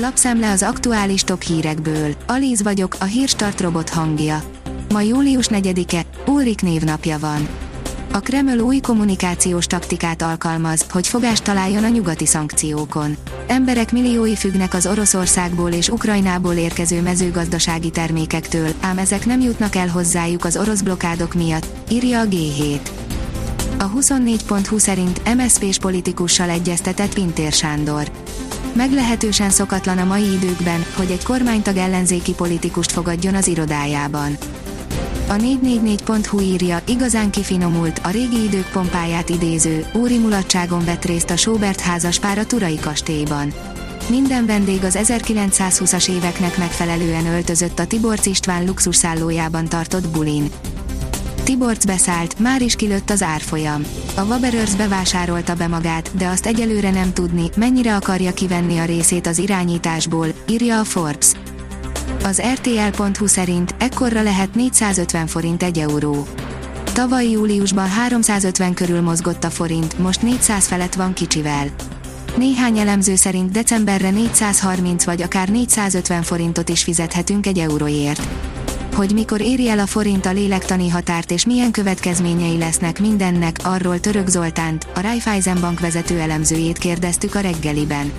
Lapszemle az aktuális top hírekből. Alíz vagyok, a hírstart robot hangja. Ma július 4-e, Ulrik névnapja van. A Kreml új kommunikációs taktikát alkalmaz, hogy fogást találjon a nyugati szankciókon. Emberek milliói függnek az Oroszországból és Ukrajnából érkező mezőgazdasági termékektől, ám ezek nem jutnak el hozzájuk az orosz blokádok miatt, írja a G7. A 24.20 szerint MSZP-s politikussal egyeztetett Pintér Sándor. Meglehetősen szokatlan a mai időkben, hogy egy kormánytag ellenzéki politikust fogadjon az irodájában. A 444.hu írja, igazán kifinomult, a régi idők pompáját idéző, úri mulatságon vett részt a Schobert házaspár a Turai kastélyban. Minden vendég az 1920-as éveknek megfelelően öltözött a Tiborcs István luxusszállójában tartott bulin. Tiborcs beszállt, már is kilőtt az árfolyam. A Waberers bevásárolta be magát, de azt egyelőre nem tudni, mennyire akarja kivenni a részét az irányításból, írja a Forbes. Az RTL.hu szerint ekkorra lehet 450 forint egy euró. Tavaly júliusban 350 körül mozgott a forint, most 400 felett van kicsivel. Néhány elemző szerint decemberre 430 vagy akár 450 forintot is fizethetünk egy euróért. Hogy mikor éri el a forint a lélektani határt és milyen következményei lesznek mindennek, arról Török Zoltánt, a Raiffeisen Bank vezető elemzőjét kérdeztük a reggeliben.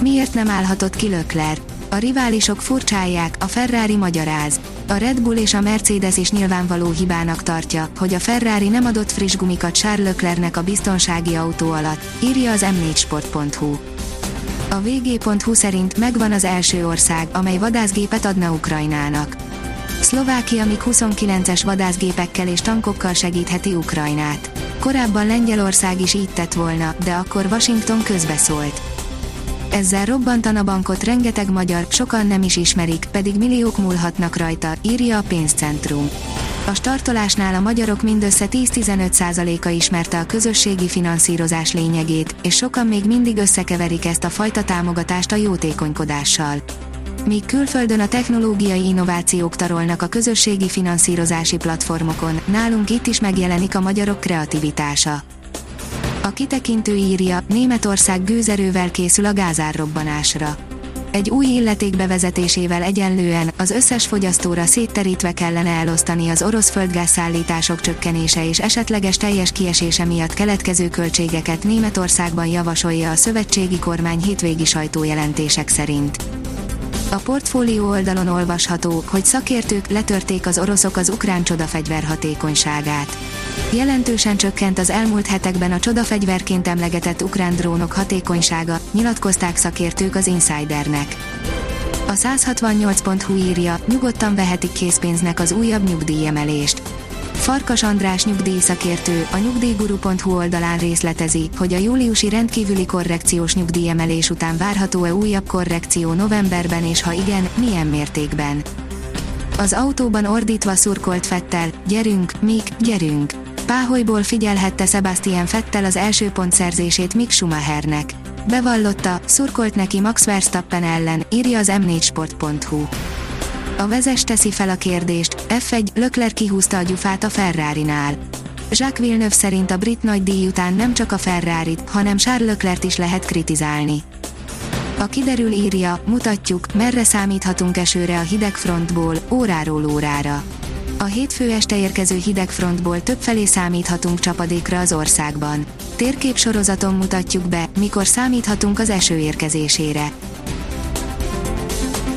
Miért nem állhatott ki Lökler? A riválisok furcsálják, a Ferrari magyaráz. A Red Bull és a Mercedes is nyilvánvaló hibának tartja, hogy a Ferrari nem adott friss gumikat Charles Leclernek a biztonsági autó alatt, írja az m4sport.hu. A vg.hu szerint megvan az első ország, amely vadászgépet adna Ukrajnának. Szlovákia MiG-29-es vadászgépekkel és tankokkal segítheti Ukrajnát. Korábban Lengyelország is így tett volna, de akkor Washington közbeszólt ezzel robbantan a bankot rengeteg magyar, sokan nem is ismerik, pedig milliók múlhatnak rajta, írja a pénzcentrum. A startolásnál a magyarok mindössze 10-15%-a ismerte a közösségi finanszírozás lényegét, és sokan még mindig összekeverik ezt a fajta támogatást a jótékonykodással. Míg külföldön a technológiai innovációk tarolnak a közösségi finanszírozási platformokon, nálunk itt is megjelenik a magyarok kreativitása. A kitekintő írja, Németország gőzerővel készül a gázárrobbanásra. Egy új illeték bevezetésével egyenlően az összes fogyasztóra szétterítve kellene elosztani az orosz földgázszállítások csökkenése és esetleges teljes kiesése miatt keletkező költségeket Németországban javasolja a szövetségi kormány hétvégi sajtójelentések szerint. A portfólió oldalon olvasható, hogy szakértők letörték az oroszok az ukrán csodafegyver hatékonyságát. Jelentősen csökkent az elmúlt hetekben a csodafegyverként emlegetett ukrán drónok hatékonysága, nyilatkozták szakértők az Insidernek. A 168.hu írja, nyugodtan vehetik készpénznek az újabb nyugdíjemelést. Farkas András nyugdíjszakértő a nyugdíjguru.hu oldalán részletezi, hogy a júliusi rendkívüli korrekciós nyugdíjemelés után várható-e újabb korrekció novemberben és ha igen, milyen mértékben. Az autóban ordítva szurkolt Fettel, gyerünk, Mik, gyerünk. Páholyból figyelhette Sebastian Fettel az első pontszerzését Mick Schumachernek. Bevallotta, szurkolt neki Max Verstappen ellen, írja az m4sport.hu. A vezes teszi fel a kérdést, F1, Lökler kihúzta a gyufát a Ferrari-nál. Jacques Villeneuve szerint a brit nagy díj után nem csak a ferrari hanem Charles Leclerc is lehet kritizálni. A kiderül írja, mutatjuk, merre számíthatunk esőre a hidegfrontból, óráról órára. A hétfő este érkező hidegfrontból többfelé számíthatunk csapadékra az országban. Térkép sorozaton mutatjuk be, mikor számíthatunk az eső érkezésére.